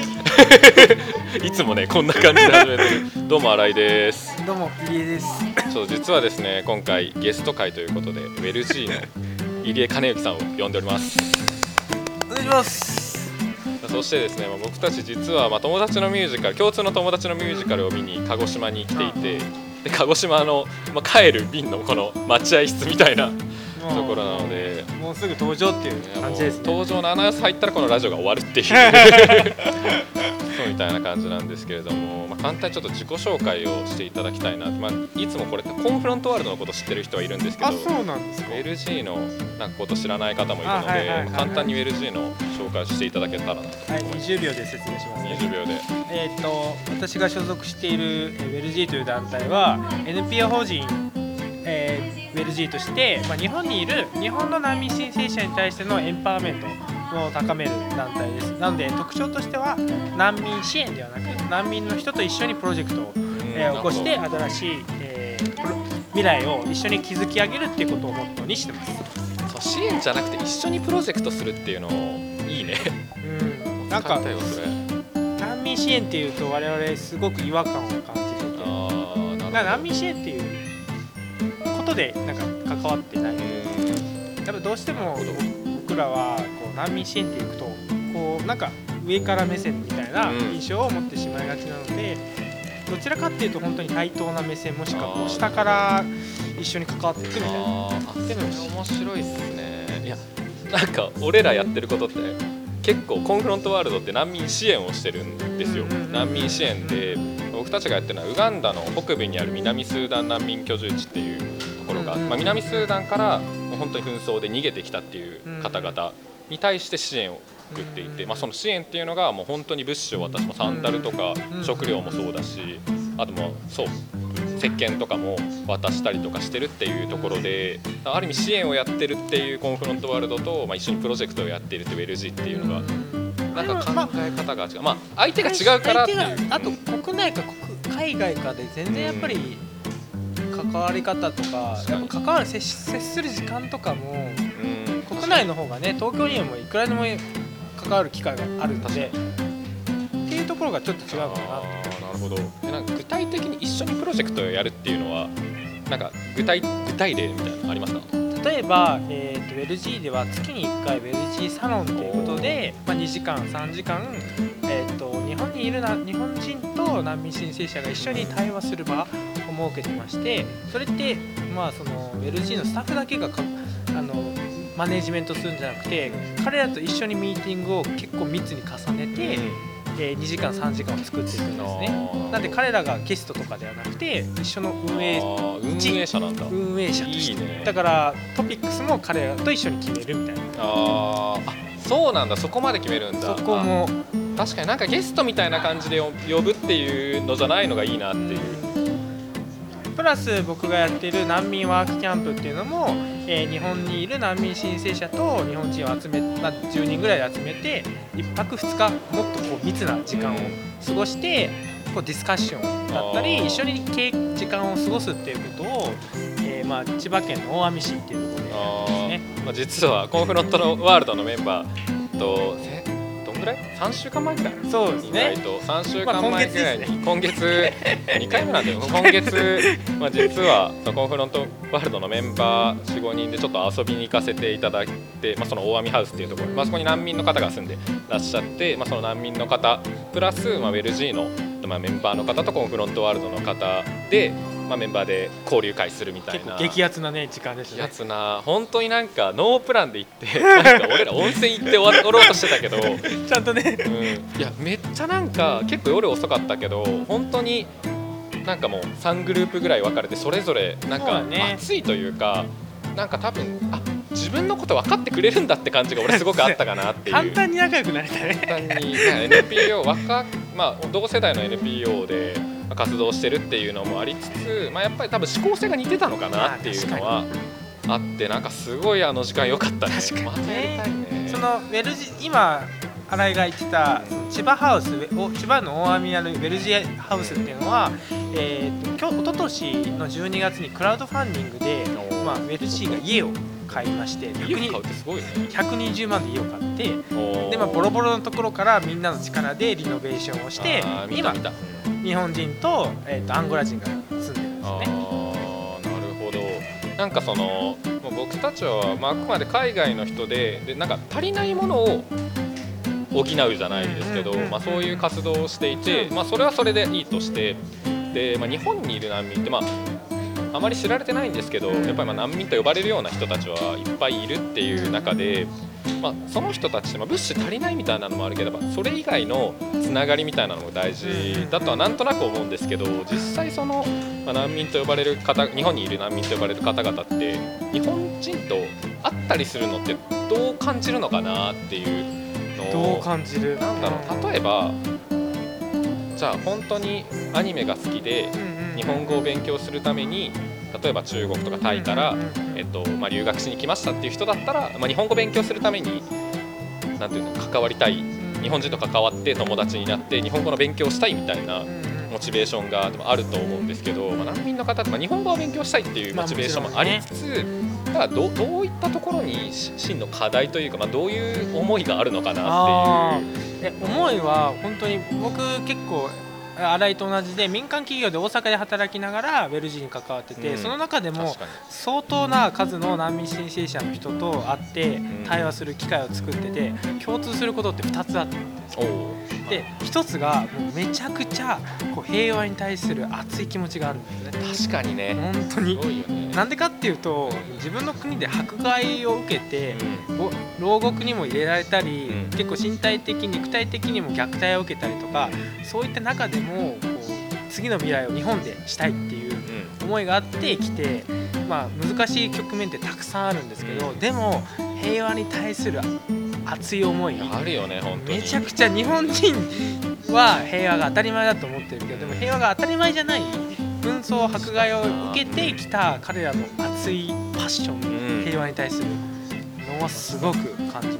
いつもねこんな感じで始めてる。どうも新井です。どうも入江です。そう実はですね今回ゲスト会ということでウェルジーの入江兼之さんを呼んでおります。お願いします。そしてですねまあ僕たち実はまあ友達のミュージカル共通の友達のミュージカルを見に鹿児島に来ていてで鹿児島の、まあ、帰る便のこの待合室みたいなところなのでもうすぐ登場っていう感じですね。登場のアナウンス入ったらこのラジオが終わるっていう。そうみたいな感じなんですけれども、まあ、簡単にちょっと自己紹介をしていただきたいなまあ、いつもこれコンフロントワールドのこと知ってる人はいるんですけどあそうなんですか。LG のなんかこと知らない方もいるので、簡単に LG の紹介をしていただけたらなとはい20秒で説明しますね。20秒で。えーっと私が所属しているえーウェルジーという団体は NPO 法人えーウェルジーとして、まあ、日本にいる日本の難民申請者に対してのエンパワーメントを高める団体です。なので特徴としては難民支援ではなく難民の人と一緒にプロジェクトをえー起こして新しい、えー未来を一緒に築き上げるっていうことをモットーにしてます。そう支援じゃなくて一緒にプロジェクトするっていうのいいね。うん、なんか難民支援っていうと我々すごく違和感を感じてて。難民支援っていうことでなんか関わってない。やっぱどうしても僕らはこう難民支援っていくとこうなんか上から目線みたいなうん。印象を持ってしまいがちなので、どちらかっていうと本当に対等な目線もしくはこう下から一緒に関わっていくみたいな。でも面白いっすね。いやなんか俺らやってることって結構コンフロントワールドって難民支援をしてるんですよ。難民支援で僕たちがやってるのはウガンダの北部にある南スーダン難民居住地っていうところが、まあ、南スーダンから本当に紛争で逃げてきたっていう方々に対して支援を送っていて、まあ、その支援っていうのがもう本当に物資を渡すもサンダルとかうん食料もそうだしあともうそう石鹸とかも渡したりとかしてるっていうところである意味支援をやってるっていうコンフロントワールドと、まあ、一緒にプロジェクトをやっているっていう LG っていうのがなんか考え方が違うまあ相手が違うからっていう。あと国内か国海外かで全然やっぱり関わり方とかやっぱ関わる接し接する時間とかもうん。国内の方がね東京にはもういくらでも関わる機会があるのでっていうところがちょっと違うかな。なるほど。でなんか具体的に一緒にプロジェクトをやるっていうのはなんか具体具体例みたいなのありますか？例えば、えー、と LG では月に1回 LG サロンということで、まあ、2時間3時間、にいるな日本人と難民申請者が一緒に対話する場を設けてましてそれって、まあ、その LG のスタッフだけがかあのマネージメントするんじゃなくて彼らと一緒にミーティングを結構密に重ねて、えー2時間3時間を作っていくんですね。なんで彼らがゲストとかではなくて一緒の運営運営者なんだ。運営者として。いいね。だからトピックスも彼らと一緒に決めるみたいな。あー。あそうなんだ。そこまで決めるんだ。そこもあ確かになんかゲストみたいな感じで呼呼ぶっていうのじゃないのがいいなっていう。プラス僕がやっている難民ワークキャンプっていうのも、えー日本にいる難民申請者と日本人を集め、まあ、10人ぐらいで集めて1泊2日もっとこう密な時間を過ごしてこうディスカッションだったり一緒に時間を過ごすっていうことを、えーまあ、千葉県の大網市っていうところでやってますね。まあ、実はコンフロントのワールドのメンバーと3週間前ぐらい。そうですね。意外と。3週まあ間前ぐらいに、今今月2回目なんだよ。今月、まあ、実はコンフロントワールドのメンバー45人でちょっと遊びに行かせていただいて、まあ、その大網ハウスっていうところ、まあ、そこに難民の方が住んでらっしゃって、まあ、その難民の方プラス、まあ、ウェルジーの、まあ、メンバーの方とコンフロントワールドの方で、まあ、メンバーで交流会するみたいな激アツなね時間でしたね。やつな本当になんかノープランで行って なんか俺ら温泉行って終わろうとしてたけど、うん、ちゃんとねいやめっちゃなんか結構夜遅かったけど本当になんかもう3グループぐらい分かれてそれぞれなんか熱いというかなんか多分あ自分のこと分かってくれるんだって感じが俺すごくあったかなっていう。簡単に仲良くなれたね。簡単に、まあ NPO 若、まあ、同世代の NPO でまあ活動してるっていうのもありつつ、まあ、やっぱり多分思考性が似てたのかなっていうのはあってなんかすごいあの時間良かったね。確かにね。そのウェルジ今新井が言ってた千葉ハウスお千葉の大網にあるウェルジハウスっていうのは、えー、と今日一昨年の12月にクラウドファンディングで、まあ、ウェルジーが家を買いまして家を買うってすごいよね。120万で家を買ってで、まあ、ボロボロのところからみんなの力でリノベーションをして今日本人と,、えーとアンゴラ人が住んでるんですね。なるほど。なんかその僕たちは、まあ、あくまで海外の人ででなんか足りないものを補うじゃないですけど、まあ、そういう活動をしていて、まあ、それはそれでいいとしてで、まあ、日本にいる難民って、まあ、あまり知られてないんですけどやっぱりまあ難民と呼ばれるような人たちはいっぱいいるっていう中で、まあ、その人たちってまあ物資足りないみたいなのもあるけどまあそれ以外のつながりみたいなのも大事だとはなんとなく思うんですけど実際その、まあ、難民と呼ばれる方日本にいる難民と呼ばれる方々って日本人と会ったりするのってどう感じるのかなっていうのをどう感じる？なんだろう例えばじゃあ本当にアニメが好きで日本語を勉強するために例えば中国とかタイから、えっとまあ、留学しに来ましたっていう人だったら、まあ、日本語勉強するためになんていうの関わりたい日本人と関わって友達になって日本語の勉強をしたいみたいなモチベーションがでもあると思うんですけど、まあ、難民の方ってまあ日本語を勉強したいっていうモチベーションもありつつ、だからどうどういったところにし真の課題というか、まあ、どういう思いがあるのかなあっていう。思いは本当に僕結構新井と同じで民間企業で大阪で働きながらウェルジーに関わってて、うん。その中でも相当な数の難民申請者の人と会ってん。対話する機会を作ってて共通することって2つあっておー。で1つがもうめちゃくちゃこう平和に対する熱い気持ちがあるんですね。確かにね。本当に。すごいよね。なんでかっていうと自分の国で迫害を受けてうん。ぼ牢獄にも入れられたり、うん結構身体的肉体的にも虐待を受けたりとかそういった中でもこう次の未来を日本でしたいっていううん。思いがあってきて、まあ、難しい局面ってたくさんあるんですけど、うん。でも平和に対する熱い思いあるよね本当に。めちゃくちゃ日本人は平和が当たり前だと思ってるけどでも平和が当たり前じゃない紛争迫害を受けてきた彼らの熱いパッション、うん。平和に対するのはすごく感じ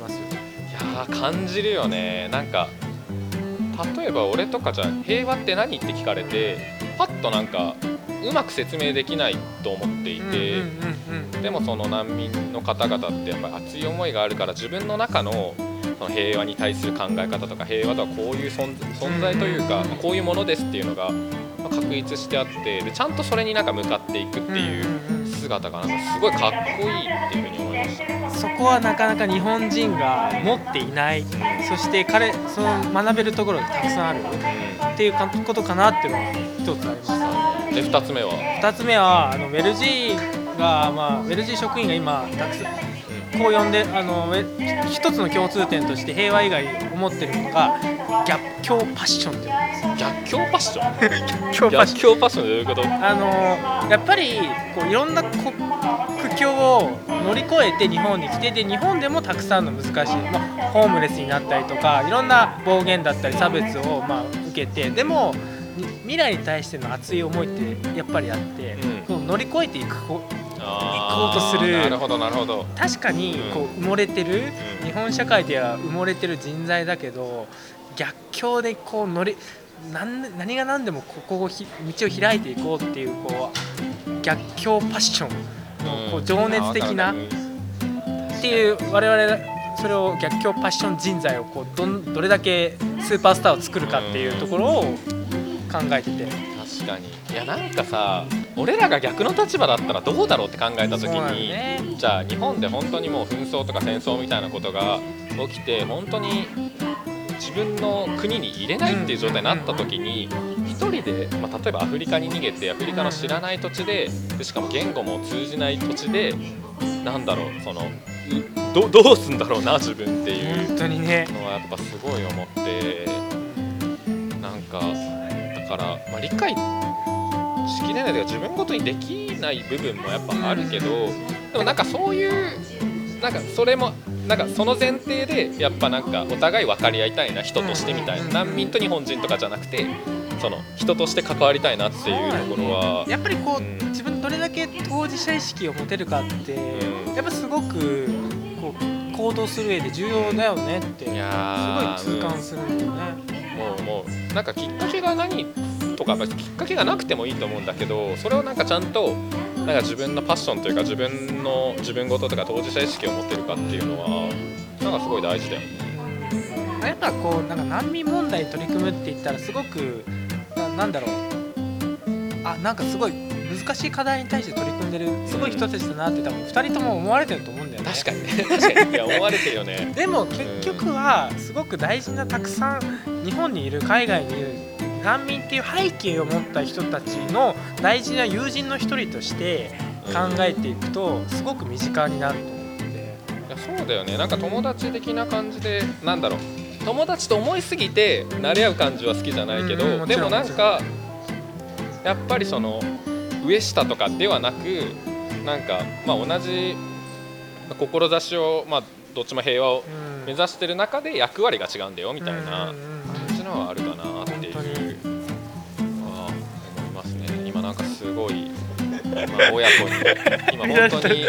感じるよね。なんか例えば俺とかじゃ平和って何って聞かれてパッとなんかうまく説明できないと思っていて、でもその難民の方々ってやっぱり熱い思いがあるから自分の中のその平和に対する考え方とか平和とはこういう存存在というか、こういうものですっていうのがまあ確立してあってでちゃんとそれになんか向かっていくっていう姿がなんかすごいかっこいいっていうふうに思いました。そこはなかなか日本人が持っていない。そして彼その学べるところがたくさんあるっていうかことかなっていうのは一つあります。で2つ目は、2つ目はあのウェルジーが、まあ、ウェルジー職員が今たくさんこう呼んであの一つの共通点として平和以外思ってるのが逆境パッションっていう逆境パッション？逆境パッ逆ション。境パッションどういうこと？あのやっぱりこういろんなこ苦境を乗り越えて日本に来てで日本でもたくさんの難しい、まあ、ホームレスになったりとかいろんな暴言だったり差別を、まあ、受けてでもに未来に対しての熱い思いってやっぱりあって、うん。乗り越えていくこ行こうとする。なるほどなるほど、確かにうん。こう埋もれてる、うん。日本社会では埋もれてる人材だけど逆境でこう乗り何何が何でもここをひ道を開いていこうっていうこう逆境パッション。のこう情熱的な。うん。っていう我々それを逆境パッション人材をこうどんどれだけスーパースターを作るかっていうところを考えてて。確かに。いやなんかさ俺らが逆の立場だったらどうだろうって考えた時に、ね。じゃあ日本で本当にもう紛争とか戦争みたいなことが起きて本当に自分の国に入れないっていう状態になった時に一人で、まあ、例えばアフリカに逃げてアフリカの知らない土地ででしかも言語も通じない土地でなんだろうそのうどどうすんだろうな自分っていうのはやっぱすごい思ってなんかだから、まあ、理解しきれないというか自分ごとにできない部分もやっぱあるけどでもなんかそういうなんかそれもなんかその前提でやっぱなんかお互い分かり合いたいな人としてみたいな難民と日本人とかじゃなくてその人として関わりたいなっていうところはやっぱりこう、うん。自分どれだけ当事者意識を持てるかって、うん。やっぱすごくこう行動する上で重要だよねってすごい痛感するんだよね。もうもうなんかきっかけが何とかやっぱりきっかけがなくてもいいと思うんだけどそれをなんかちゃんとなんか自分のパッションというか自分の自分事とか当事者意識を持ってるかっていうのはなんかすごい大事だよね。うんやっぱこうなんか難民問題に取り組むって言ったらすごくななんだろうあなんかすごい難しい課題に対して取り組んでるすごい人たちだなって多分2人とも思われてると思うんだよね確かにね確かにいや思われてるよね。でも結局はすごく大事なたくさん日本にいる海外にいる難民っていう背景を持った人たちの大事な友人の一人として考えていくとすごく身近になると思って。いやそうだよね。なんか友達的な感じでなんだろう。友達と思いすぎて慣れ合う感じは好きじゃないけど、うんうんでもなんかやっぱりその上下とかではなくなんかまあ同じ志をまあどっちも平和をうん。目指してる中で役割が違うんだよみたいなうんうんうん感じのはあるかな。っなんかすごい、まあ、親子に今本当に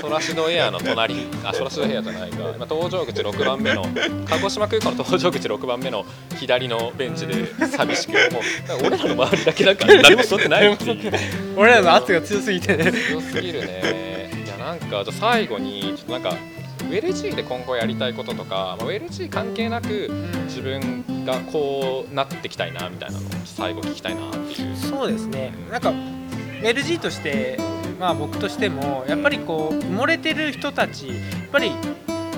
ソラシドエアの隣あソラシドエアじゃないか。今搭乗口6番目の鹿児島空港の搭乗口6番目の左のベンチで寂しくもう。俺らの周りだけなんか誰も座ってないっていう。俺らの圧が強すぎてね。強すぎるね。いやなんかじゃあ最後にちょっとなんかウェル G で今後やりたいこととか、まあ、ウェル G 関係なく自分がこうなっていきたいなみたいなのを最後聞きたいなっていう。そうですねなんか LG としてまあ僕としてもやっぱりこう埋もれてる人たちやっぱり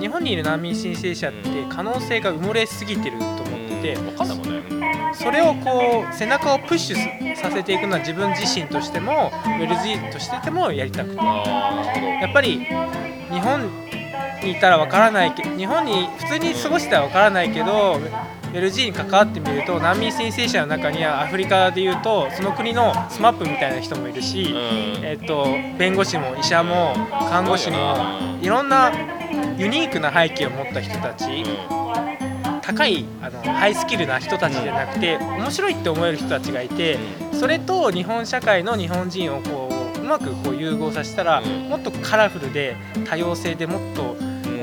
日本にいる難民申請者って可能性が埋もれすぎてると思っててうん、分かんないもんね。それをこう背中をプッシュさせていくのは自分自身としても LG としてもやりたくて。やっぱり日本にいたらわからないけ日本に普通に過ごしてたらわからないけど LG に関わってみると難民申請者の中にはアフリカでいうとその国の SMAP みたいな人もいるし、うん。えっと弁護士も医者も看護師もいろんなユニークな背景を持った人たち高いあのハイスキルな人たちじゃなくて面白いって思える人たちがいてそれと日本社会の日本人をこううまくこう融合させたらうん。もっとカラフルで多様性でもっとうん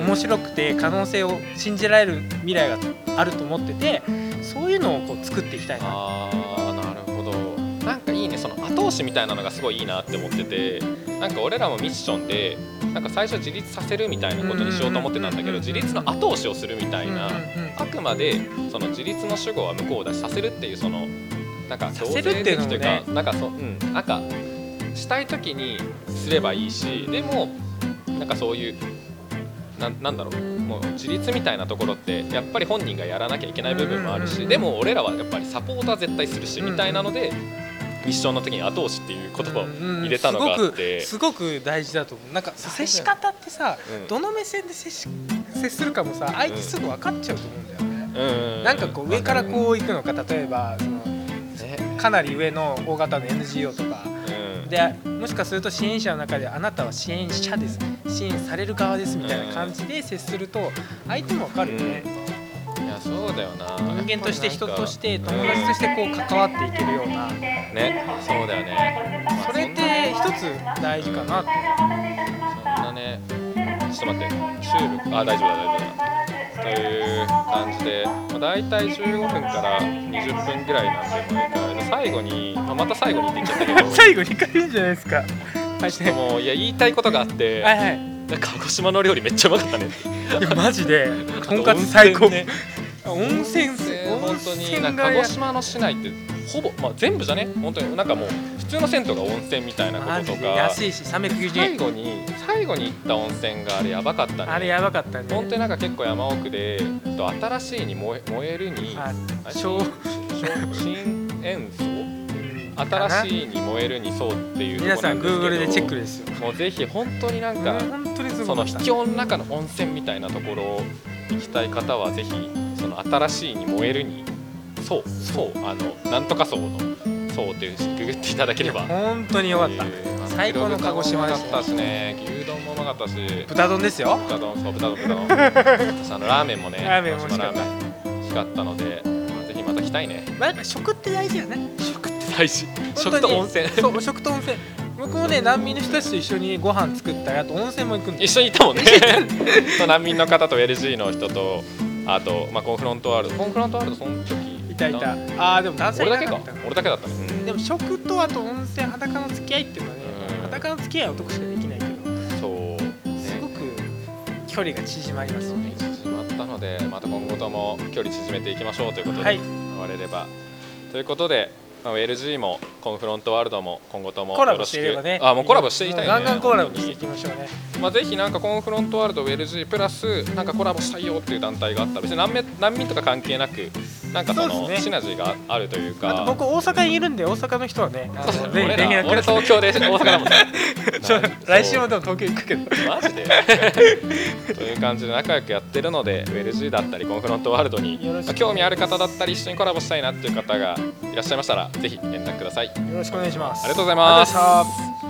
面白くて可能性を信じられる未来があると思っててそういうのをこう作っていきたいなああ、なるほど。なんかいいね、その後押しみたいなのがすごいいいなって思ってて、なんか俺らもミッションで、なんか最初自立させるみたいなことにしようと思ってたんだけど、自立の後押しをするみたいな。あくまでその自立の主語は向こうだしさせるっていうそのなんかさせるっていうのもね強制的というかなんかそううんなんかしたい時にすればいいしでもなんかそういうなんなんだろう。もう自立みたいなところってやっぱり本人がやらなきゃいけない部分もあるしでも俺らはやっぱりサポーター絶対するしみたいなのでミッションの時に後押しっていう言葉を入れたのがあって。すごく大事だと思う。なんか接し方ってさ、うん。どの目線で接し接するかもさ相手すぐ分かっちゃうと思うんだよね、うんなんかこう上からこう行くのか例えばそのね。かなり上の大型の NGO とかうんでもしかすると支援者の中であなたは支援者です支援される側ですみたいな感じで接すると相手も分かるよね、いやそうだよな。人間として人として友達としてこう関わっていけるような。うんねそうだよね。まあそれって一つ大事かなって。そんなね。ちょっと待って。チューブあ大丈夫だ大丈夫だという感じで、まあ、大体15分から20分ぐらいなんで毎回最後に、まあ、また最後にって言っちゃったけど。最後2回言うんじゃないですか。はいちょっともういや言いたいことがあって、はいはい。鹿児島の料理めっちゃうまかったね。いやマジでとんかつ最高。温泉ね。温泉本当になんか鹿児島の市内ってほぼ、まあ、全部じゃね？本当になんかもう普通の銭湯が温泉みたいなこととか安いし390最円後に最後に行った温泉があれやばかったね。あれやばかったね。本当になんか結構山奥でえっと新しいに燃え燃えるに新塩素い新しいに燃えるにそうっていうと皆さん Google でチェックですよ。もうぜひ本当になんかその秘境の中の温泉みたいなところ行きたい方はぜひその新しいに燃えるにそうそうあのなんとか層のそうってググっていただければ。本当によかった。えー最高の鹿児島でだした。ったしね。牛丼もうまかったし。豚丼ですよ。豚丼。そう豚丼豚丼。私 あのラーメンもねラーメンも美味しかった。美味しかったので、まあ、ぜひまた来たいね。まあ食って大事やね。食って大事。食に。と温泉。そう食と温泉。僕もね難民の人たちと一緒にご飯作ったりあと温泉も行くんで一緒にいたもんね。難民の方と LG の人とあと、まあ、コンフロントワールド。コンフロントワールドその時いたいたああでも男性俺だけか。俺だけだったね、うん。でも食とあと温泉裸の付き合いっていうのはねうん。裸の付き合いは男しかできないけどそうすごく距離が縮まりますよね。縮まったのでまた今後とも距離縮めていきましょうということで、はい。終われれば。ということで、まあ、LG もコンフロントワールドも今後ともコラボしていればね。あもうコラボしていきたいね。ガンガンコラボしていきましょうね。まあ、ぜひなんかコンフロントワールド LG プラスなんかコラボしたいよっていう団体があったら別に難民難民とか関係なくなんかそのシナジーがあるというか。僕大阪にいるんで大阪の人はね俺東京で大阪だもんね。来週もででも東京行くけど。マジで？という感じで仲良くやってるので LG だったりコンフロントワールドに興味ある方だったり一緒にコラボしたいなっていう方がいらっしゃいましたらぜひ連絡ください。よろしくお願いします。ありがとうございました